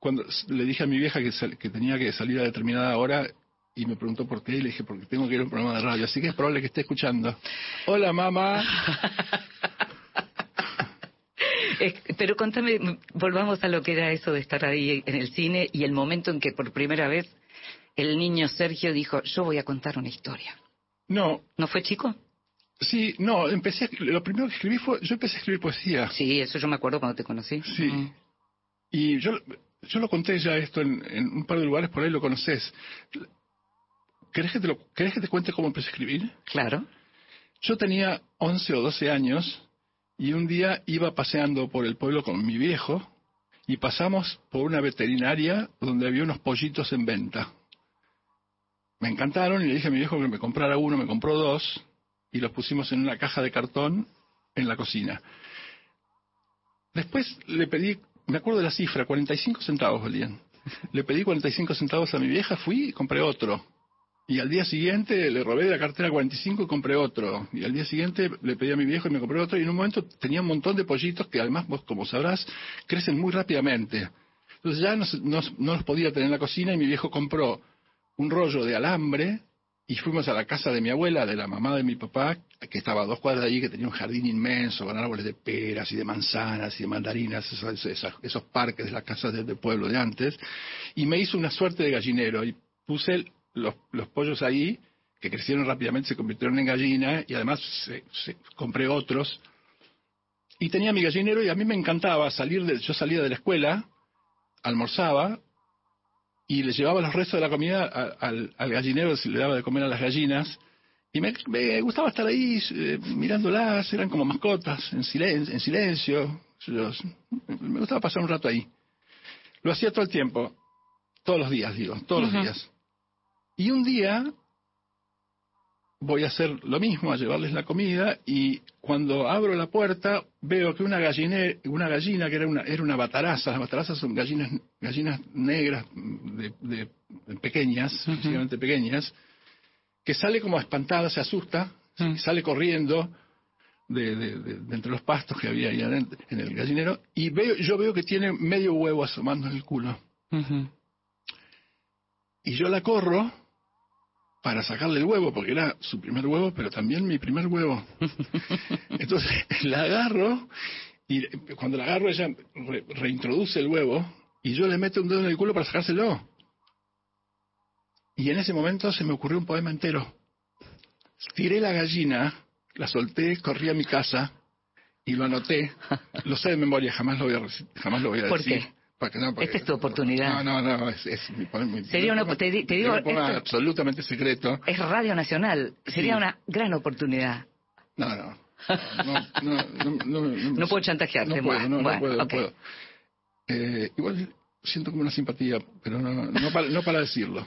Cuando le dije a mi vieja que, sal- que tenía que salir a determinada hora y me preguntó por qué y le dije porque tengo que ir a un programa de radio, así que es probable que esté escuchando. Hola mamá. <laughs> Pero contame, volvamos a lo que era eso de estar ahí en el cine y el momento en que por primera vez el niño Sergio dijo, yo voy a contar una historia. No, ¿No fue chico? sí, no, empecé, a- lo primero que escribí fue, yo empecé a escribir poesía. Sí, eso yo me acuerdo cuando te conocí. Sí. Mm. Y yo, yo lo conté ya esto en, en un par de lugares, por ahí lo conoces. ¿Querés que, te lo, ¿Querés que te cuente cómo empecé a escribir? Claro. Yo tenía 11 o 12 años y un día iba paseando por el pueblo con mi viejo y pasamos por una veterinaria donde había unos pollitos en venta. Me encantaron y le dije a mi viejo que me comprara uno, me compró dos y los pusimos en una caja de cartón en la cocina. Después le pedí, me acuerdo de la cifra, 45 centavos valían. Le pedí 45 centavos a mi vieja, fui y compré otro. Y al día siguiente le robé la cartera 45 y compré otro. Y al día siguiente le pedí a mi viejo y me compré otro. Y en un momento tenía un montón de pollitos que además, vos como sabrás, crecen muy rápidamente. Entonces ya no, no- no los podía tener en la cocina y mi viejo compró un rollo de alambre y fuimos a la casa de mi abuela, de la mamá de mi papá, que estaba a dos cuadras de allí, que tenía un jardín inmenso con árboles de peras y de manzanas y de mandarinas, esos, esos- esos parques de las casas del, del pueblo de antes, y me hizo una suerte de gallinero y puse los, los pollos ahí, que crecieron rápidamente, se convirtieron en gallina y además se- se- compré otros. Y tenía mi gallinero y a mí me encantaba salir de, yo salía de la escuela, almorzaba y le llevaba los restos de la comida a- al, al gallinero, se le daba de comer a las gallinas. Y me, me gustaba estar ahí eh, mirándolas, eran como mascotas, en, silen- en silencio. Los- me gustaba pasar un rato ahí. Lo hacía todo el tiempo, todos los días, digo, todos los días. Y un día voy a hacer lo mismo, a llevarles la comida, y cuando abro la puerta veo que una gallina, una gallina que era una, era una bataraza, las batarazas son gallinas, gallinas negras, de, de- pequeñas, excesivamente pequeñas, que sale como espantada, se asusta, sale corriendo de, de- de- de entre los pastos que había ahí adentro, en el gallinero, y veo, yo veo que tiene medio huevo asomando en el culo. Y yo la corro para sacarle el huevo, porque era su primer huevo, pero también mi primer huevo. <laughs> Entonces la agarro y cuando la agarro ella re- reintroduce el huevo y yo le meto un dedo en el culo para sacárselo. Y en ese momento se me ocurrió un poema entero. Tiré la gallina, la solté, corrí a mi casa y lo anoté. <laughs> Lo sé de memoria, jamás lo voy a, jamás lo voy a ¿Por decir. qué? No, porque- Esta es tu oportunidad. No, no, no, es, es mi poema- mi- Sería una- te te digo, esto- absolutamente secreto. Es Radio Nacional. Sería Sí. una gran oportunidad. No, no. No, no, no, no, no, No puedo chantajearte. No puedo, no, Bueno, puedo, no ok. puedo. Eh, igual siento como una simpatía, pero no, no, para, no para decirlo.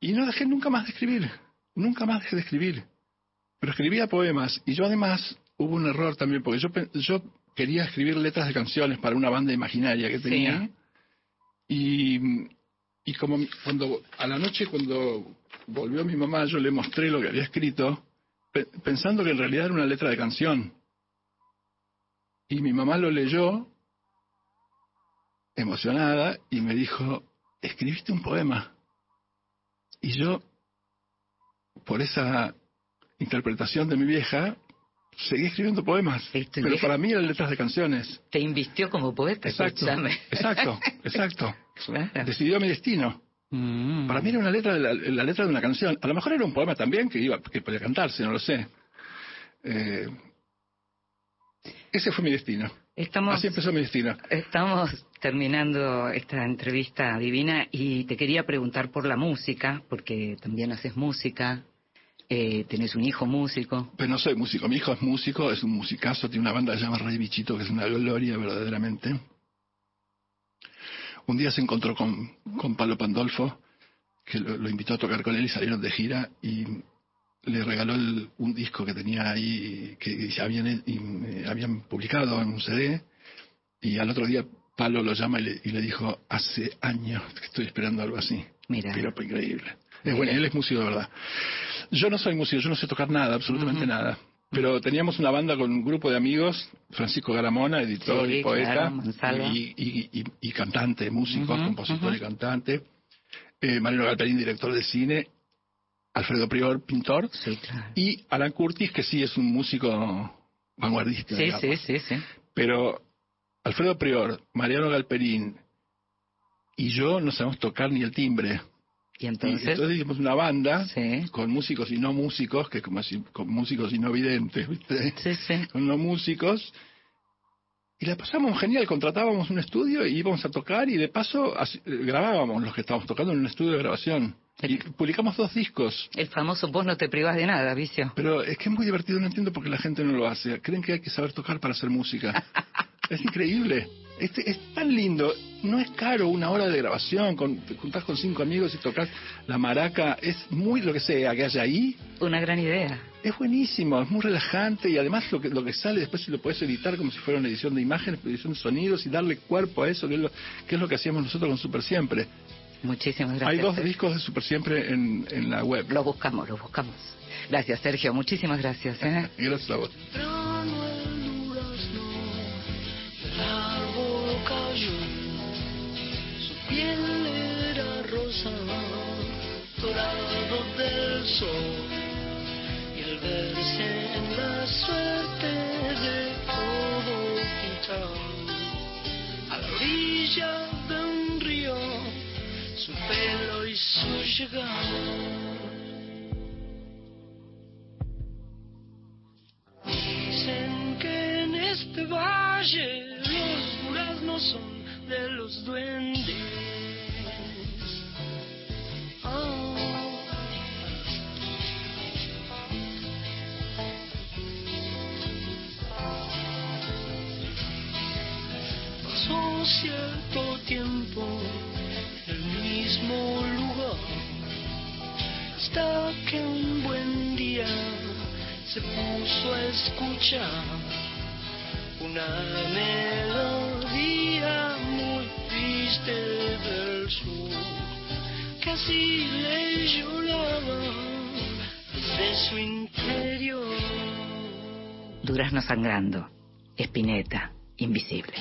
Y no dejé nunca más de escribir. Nunca más dejé de escribir. Pero escribía poemas. Y yo además hubo un error también, porque yo, yo quería escribir letras de canciones para una banda imaginaria que tenía. Y, y como cuando a la noche cuando volvió mi mamá, yo le mostré lo que había escrito, pe- pensando que en realidad era una letra de canción. Y mi mamá lo leyó, emocionada, y me dijo, escribiste un poema. Y yo, por esa interpretación de mi vieja, seguí escribiendo poemas. Pero para mí eran letras de canciones. Te invistió como poeta. Exacto, escúchame. exacto, <laughs> exacto. Claro. Decidió mi destino. Para mí era una letra de la, la letra de una canción. A lo mejor era un poema también que iba que podía cantarse, no lo sé. Eh, ese fue mi destino. Estamos- Así empezó mi destino. Estamos terminando esta entrevista divina y te quería preguntar por la música, porque también haces música, eh, tenés un hijo músico. Pero no soy músico. Mi hijo es músico, es un musicazo, tiene una banda que se llama Rey Bichito, que es una gloria verdaderamente. Un día se encontró con, con Palo Pandolfo, que lo, lo invitó a tocar con él y salieron de gira y le regaló el- un disco que tenía ahí, que habían, y, eh, habían publicado en un CD. Y al otro día Palo lo llama y le, y le dijo, hace años que estoy esperando algo así. Mira. Piropo increíble. Es bueno, él es músico de verdad. Yo no soy músico, yo no sé tocar nada, absolutamente nada. Pero teníamos una banda con un grupo de amigos, Francisco Garamona, editor Sí, y poeta, claro, y, y- y- y cantante, músico, Ujú, compositor y cantante. Eh, Mariano Galperín, director de cine. Alfredo Prior, pintor. Y Alan Curtis, que sí es un músico vanguardista. Sí, sí, sí, sí. Pero Alfredo Prior, Mariano Galperín y yo no sabemos tocar ni el timbre. Y entonces, Y entonces hicimos una banda con músicos y no músicos, que es como así, con músicos y no videntes, ¿viste? Con no músicos. Y la pasamos genial, contratábamos un estudio y íbamos a tocar y de paso así- eh, grabábamos los que estábamos tocando en un estudio de grabación. Y publicamos dos discos. el famoso vos no te privás de nada, vicio. Pero es que es muy divertido, no entiendo por qué la gente no lo hace. Creen que hay que saber tocar para hacer música. <laughs> es increíble. Este, es tan lindo. No es caro una hora de grabación. Con, te juntás con cinco amigos y tocas la maraca. Es muy lo que sea que haya ahí. Una gran idea. Es buenísimo, es muy relajante y además lo que, lo que sale después si lo puedes editar como si fuera una edición de imágenes, edición de sonidos y darle cuerpo a eso, que es lo que, es lo que hacíamos nosotros con Super Siempre. Muchísimas gracias. Hay dos Sergio. discos de Super Siempre en, en la web. Los buscamos, los buscamos. Gracias, Sergio. Muchísimas gracias. ¿eh? <laughs> Gracias a vos. Y al verse en la suerte de todo quitar, a la orilla de un río, su pelo y su llegada. Dicen que en este valle los duraznos son de los duendes. Ah. Cierto tiempo en el mismo lugar hasta que un buen día se puso a escuchar una melodía muy triste del sur así le lloraba desde su interior. Durazno sangrando. Espineta. Invisible.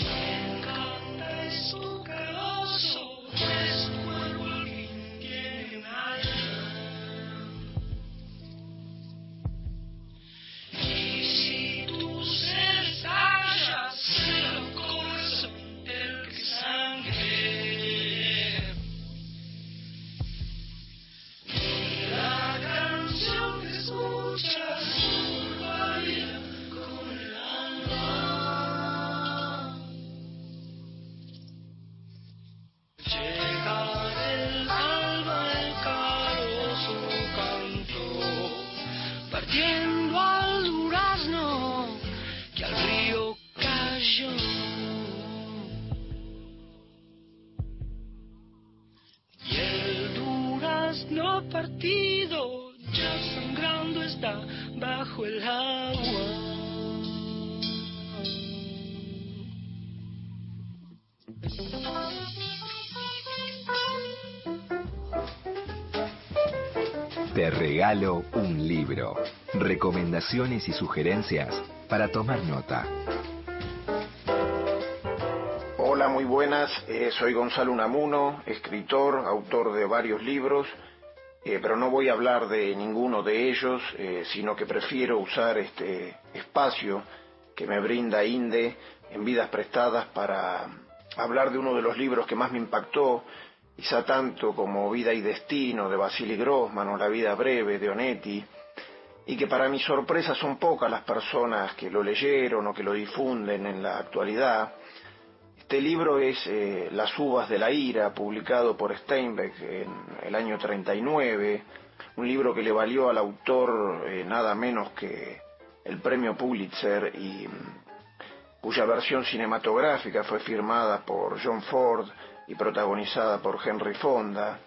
Un libro. Recomendaciones y sugerencias para tomar nota. Hola, muy buenas. Eh, soy Gonzalo Unamuno, escritor, autor de varios libros, eh, pero no voy a hablar de ninguno de ellos, eh, sino que prefiero usar este espacio que me brinda INDE en vidas prestadas para hablar de uno de los libros que más me impactó, quizá tanto como Vida y Destino de Vasily Grossman o La vida breve de Onetti, y que para mi sorpresa son pocas las personas que lo leyeron o que lo difunden en la actualidad. Este libro es eh, Las uvas de la ira, publicado por Steinbeck en el año 39, un libro que le valió al autor eh, nada menos que el premio Pulitzer y mm, cuya versión cinematográfica fue firmada por John Ford y protagonizada por Henry Fonda.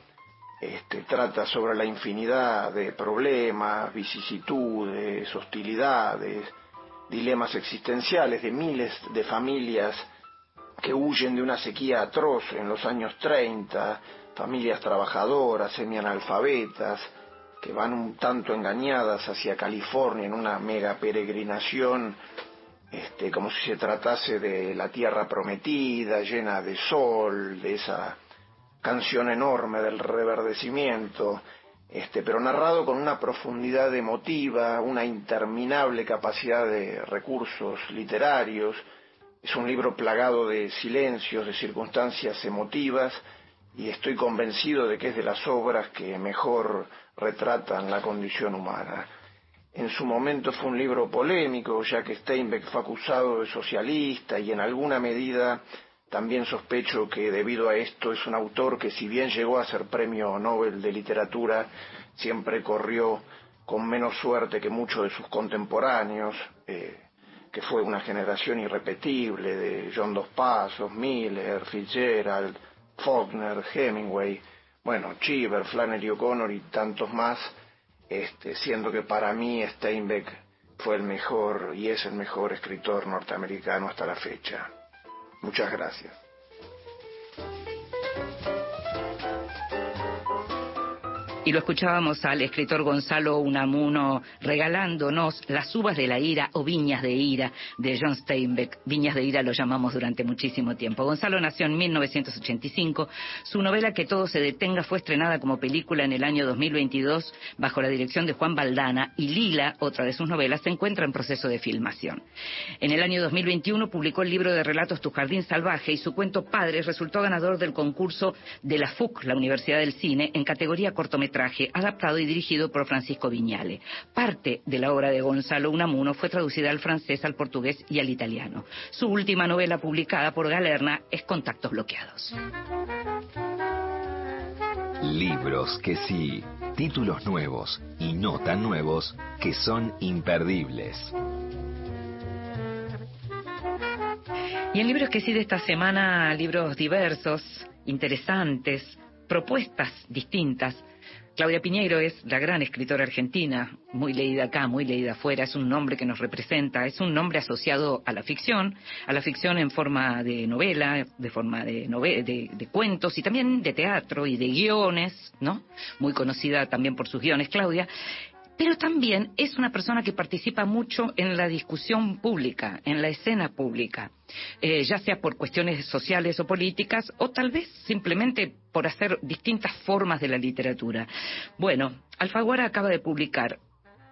Este, trata sobre la infinidad de problemas, vicisitudes, hostilidades, dilemas existenciales de miles de familias que huyen de una sequía atroz en los años 30, familias trabajadoras, semianalfabetas, que van un tanto engañadas hacia California en una mega peregrinación, este, como si se tratase de la tierra prometida, llena de sol, de esa canción enorme del reverdecimiento, este, pero narrado con una profundidad emotiva, una interminable capacidad de recursos literarios. Es un libro plagado de silencios, de circunstancias emotivas, y estoy convencido de que es de las obras que mejor retratan la condición humana. En su momento fue un libro polémico, ya que Steinbeck fue acusado de socialista y en alguna medida también sospecho que debido a esto es un autor que si bien llegó a ser premio Nobel de literatura, siempre corrió con menos suerte que muchos de sus contemporáneos, eh, que fue una generación irrepetible de John Dos Pasos, Miller, Fitzgerald, Faulkner, Hemingway, bueno, Cheever, Flannery O'Connor y tantos más, este, siendo que para mí Steinbeck fue el mejor y es el mejor escritor norteamericano hasta la fecha. Muchas gracias. Y lo escuchábamos al escritor Gonzalo Unamuno regalándonos Las uvas de la ira o Viñas de ira de John Steinbeck. Viñas de ira lo llamamos durante muchísimo tiempo. Gonzalo nació en 1985. Su novela Que todo se detenga fue estrenada como película en el año 2022 bajo la dirección de Juan Baldana y Lila, otra de sus novelas, se encuentra en proceso de filmación. En el año 2021 publicó el libro de relatos Tu jardín salvaje y su cuento Padres resultó ganador del concurso de la FUC, la Universidad del Cine, en categoría cortometraje, adaptado y dirigido por Francisco Viñale. Parte de la obra de Gonzalo Unamuno fue traducida al francés, al portugués y al italiano. Su última novela publicada por Galerna es Contactos bloqueados. Libros que sí, títulos nuevos y no tan nuevos que son imperdibles. Y en libros que sí de esta semana, libros diversos, interesantes, propuestas distintas. Claudia Piñeiro es la gran escritora argentina, muy leída acá, muy leída afuera, es un nombre que nos representa, es un nombre asociado a la ficción, a la ficción en forma de novela, de forma de, nove- de, de cuentos y también de teatro y de guiones, ¿no? Muy conocida también por sus guiones, Claudia. Pero también es una persona que participa mucho en la discusión pública, en la escena pública, eh, ya sea por cuestiones sociales o políticas, o tal vez simplemente por hacer distintas formas de la literatura. Bueno, Alfaguara acaba de publicar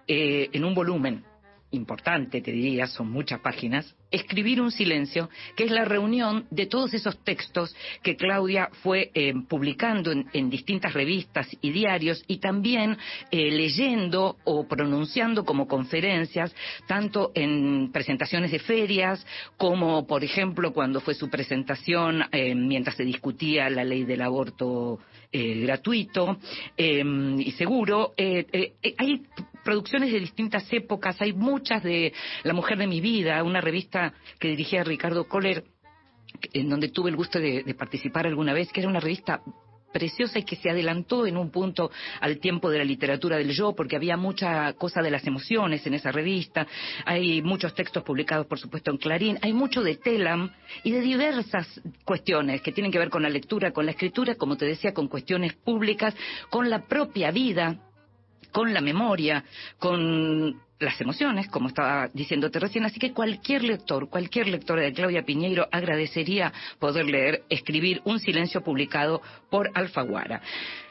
eh, en un volumen importante, te diría, son muchas páginas, Escribir un silencio, que es la reunión de todos esos textos que Claudia fue eh, publicando en, en distintas revistas y diarios y también eh, leyendo o pronunciando como conferencias, tanto en presentaciones de ferias como, por ejemplo, cuando fue su presentación eh, mientras se discutía la ley del aborto gratuito y seguro. Hay producciones de distintas épocas, hay muchas de La Mujer de mi Vida, una revista que dirigía Ricardo Kohler, en donde tuve el gusto de, de participar alguna vez, que era una revista preciosa y que se adelantó en un punto al tiempo de la literatura del yo, porque había mucha cosa de las emociones en esa revista, hay muchos textos publicados, por supuesto, en Clarín, hay mucho de Telam y de diversas cuestiones que tienen que ver con la lectura, con la escritura, como te decía, con cuestiones públicas, con la propia vida, con la memoria, con las emociones, como estaba diciéndote recién, así que cualquier lector, cualquier lectora de Claudia Piñeiro agradecería poder leer, escribir un silencio publicado por Alfaguara.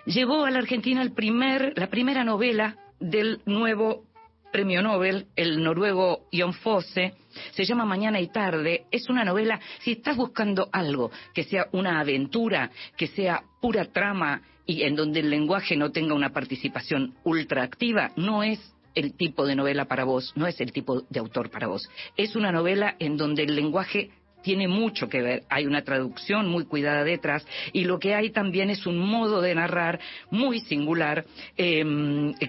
Llevó a la Argentina el primer, la primera novela del nuevo premio Nobel, el noruego Jon Fosse, se llama Mañana y Tarde, es una novela, si estás buscando algo que sea una aventura, que sea pura trama y en donde el lenguaje no tenga una participación ultra activa, no es el tipo de novela para vos, no es el tipo de autor para vos. Es una novela en donde el lenguaje tiene mucho que ver. Hay una traducción muy cuidada detrás y lo que hay también es un modo de narrar muy singular eh,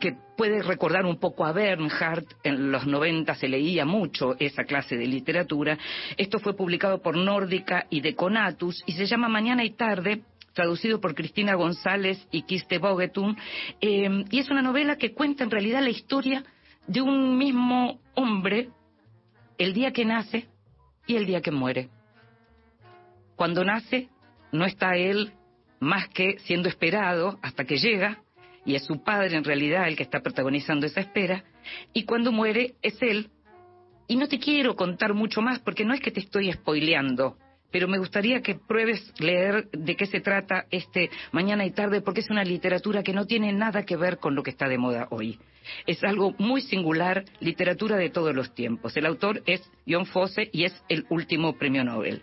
que puede recordar un poco a Bernhardt. En los 90 se leía mucho esa clase de literatura. Esto fue publicado por Nórdica y Deconatus y se llama Mañana y Tarde traducido por Cristina González y Kiste Bogetun, eh, y es una novela que cuenta en realidad la historia de un mismo hombre el día que nace y el día que muere. Cuando nace, no está él más que siendo esperado hasta que llega, y es su padre en realidad el que está protagonizando esa espera, y cuando muere es él. Y no te quiero contar mucho más porque no es que te estoy spoileando, pero me gustaría que pruebes leer de qué se trata este Mañana y Tarde, porque es una literatura que no tiene nada que ver con lo que está de moda hoy. Es algo muy singular, literatura de todos los tiempos. El autor es John Fosse y es el último premio Nobel.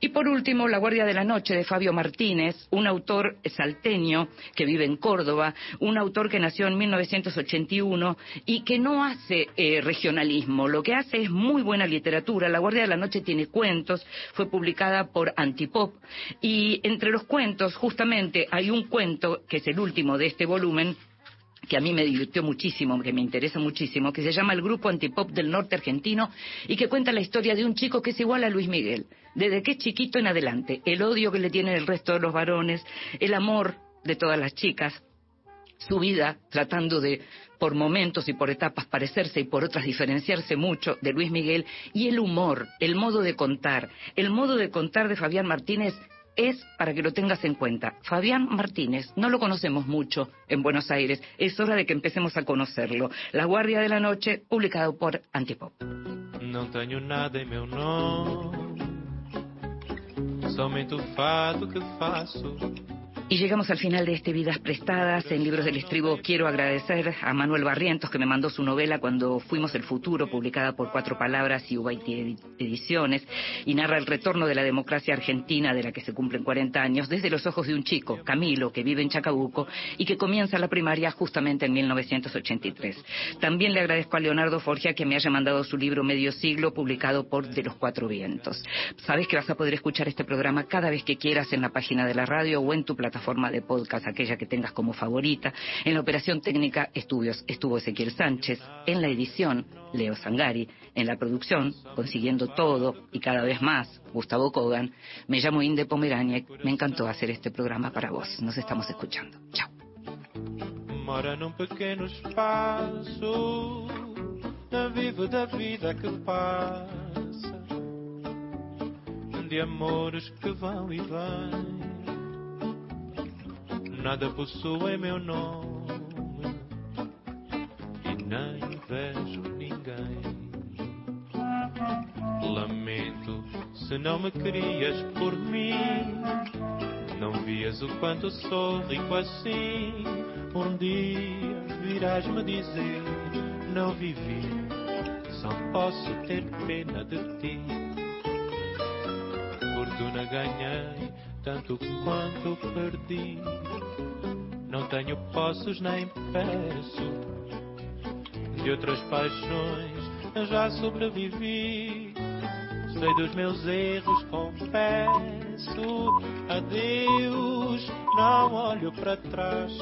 Y por último, La Guardia de la Noche de Fabio Martínez, un autor salteño que vive en Córdoba, un autor que nació en 1981 y que no hace eh, regionalismo, lo que hace es muy buena literatura. La Guardia de la Noche tiene cuentos, fue publicada por Antipop y entre los cuentos justamente hay un cuento que es el último de este volumen que a mí me divirtió muchísimo, que me interesa muchísimo, que se llama El Grupo Antipop del Norte Argentino y que cuenta la historia de un chico que es igual a Luis Miguel, desde que es chiquito en adelante, el odio que le tiene el resto de los varones, el amor de todas las chicas, su vida tratando de por momentos y por etapas parecerse y por otras diferenciarse mucho de Luis Miguel y el humor, el modo de contar, el modo de contar de Fabián Martínez es para que lo tengas en cuenta. Fabián Martínez, no lo conocemos mucho en Buenos Aires, es hora de que empecemos a conocerlo. La Guardia de la Noche, publicado por Antipop. Não tenho nada somente o que faço. Y llegamos al final de este Vidas Prestadas. En Libros del Estribo quiero agradecer a Manuel Barrientos que me mandó su novela Cuando Fuimos el Futuro, publicada por Cuatro Palabras y Ubaiti Edi- Ediciones, y narra el retorno de la democracia argentina de la que se cumplen 40 años desde los ojos de un chico, Camilo, que vive en Chacabuco y que comienza la primaria justamente en 1983. También le agradezco a Leonardo Forgia que me haya mandado su libro Medio Siglo, publicado por De los Cuatro Vientos. Sabes que vas a poder escuchar este programa cada vez que quieras en la página de la radio o en tu plataforma de podcast, aquella que tengas como favorita. En la operación técnica estudios estuvo Ezequiel Sánchez, en la edición Leo Sangari, en la producción, consiguiendo todo y cada vez más, Gustavo Kogan. Me llamo Inde Pomeraniec, me encantó hacer este programa para vos. Nos estamos escuchando. Chao. Mora num pequeno espaço, vive da vida que passa, de amores que vão e vêm. Nada possui meu nome e nem vejo ninguém. Lamento se não me querias por mim. Não vias o quanto sou rico assim. Um dia virás-me dizer: Não vivi, só posso ter pena de ti. Fortuna ganhei, tanto quanto perdi. Não tenho posses nem peço. De outras paixões já sobrevivi. Sei dos meus erros, confesso. Adeus, não olho para trás.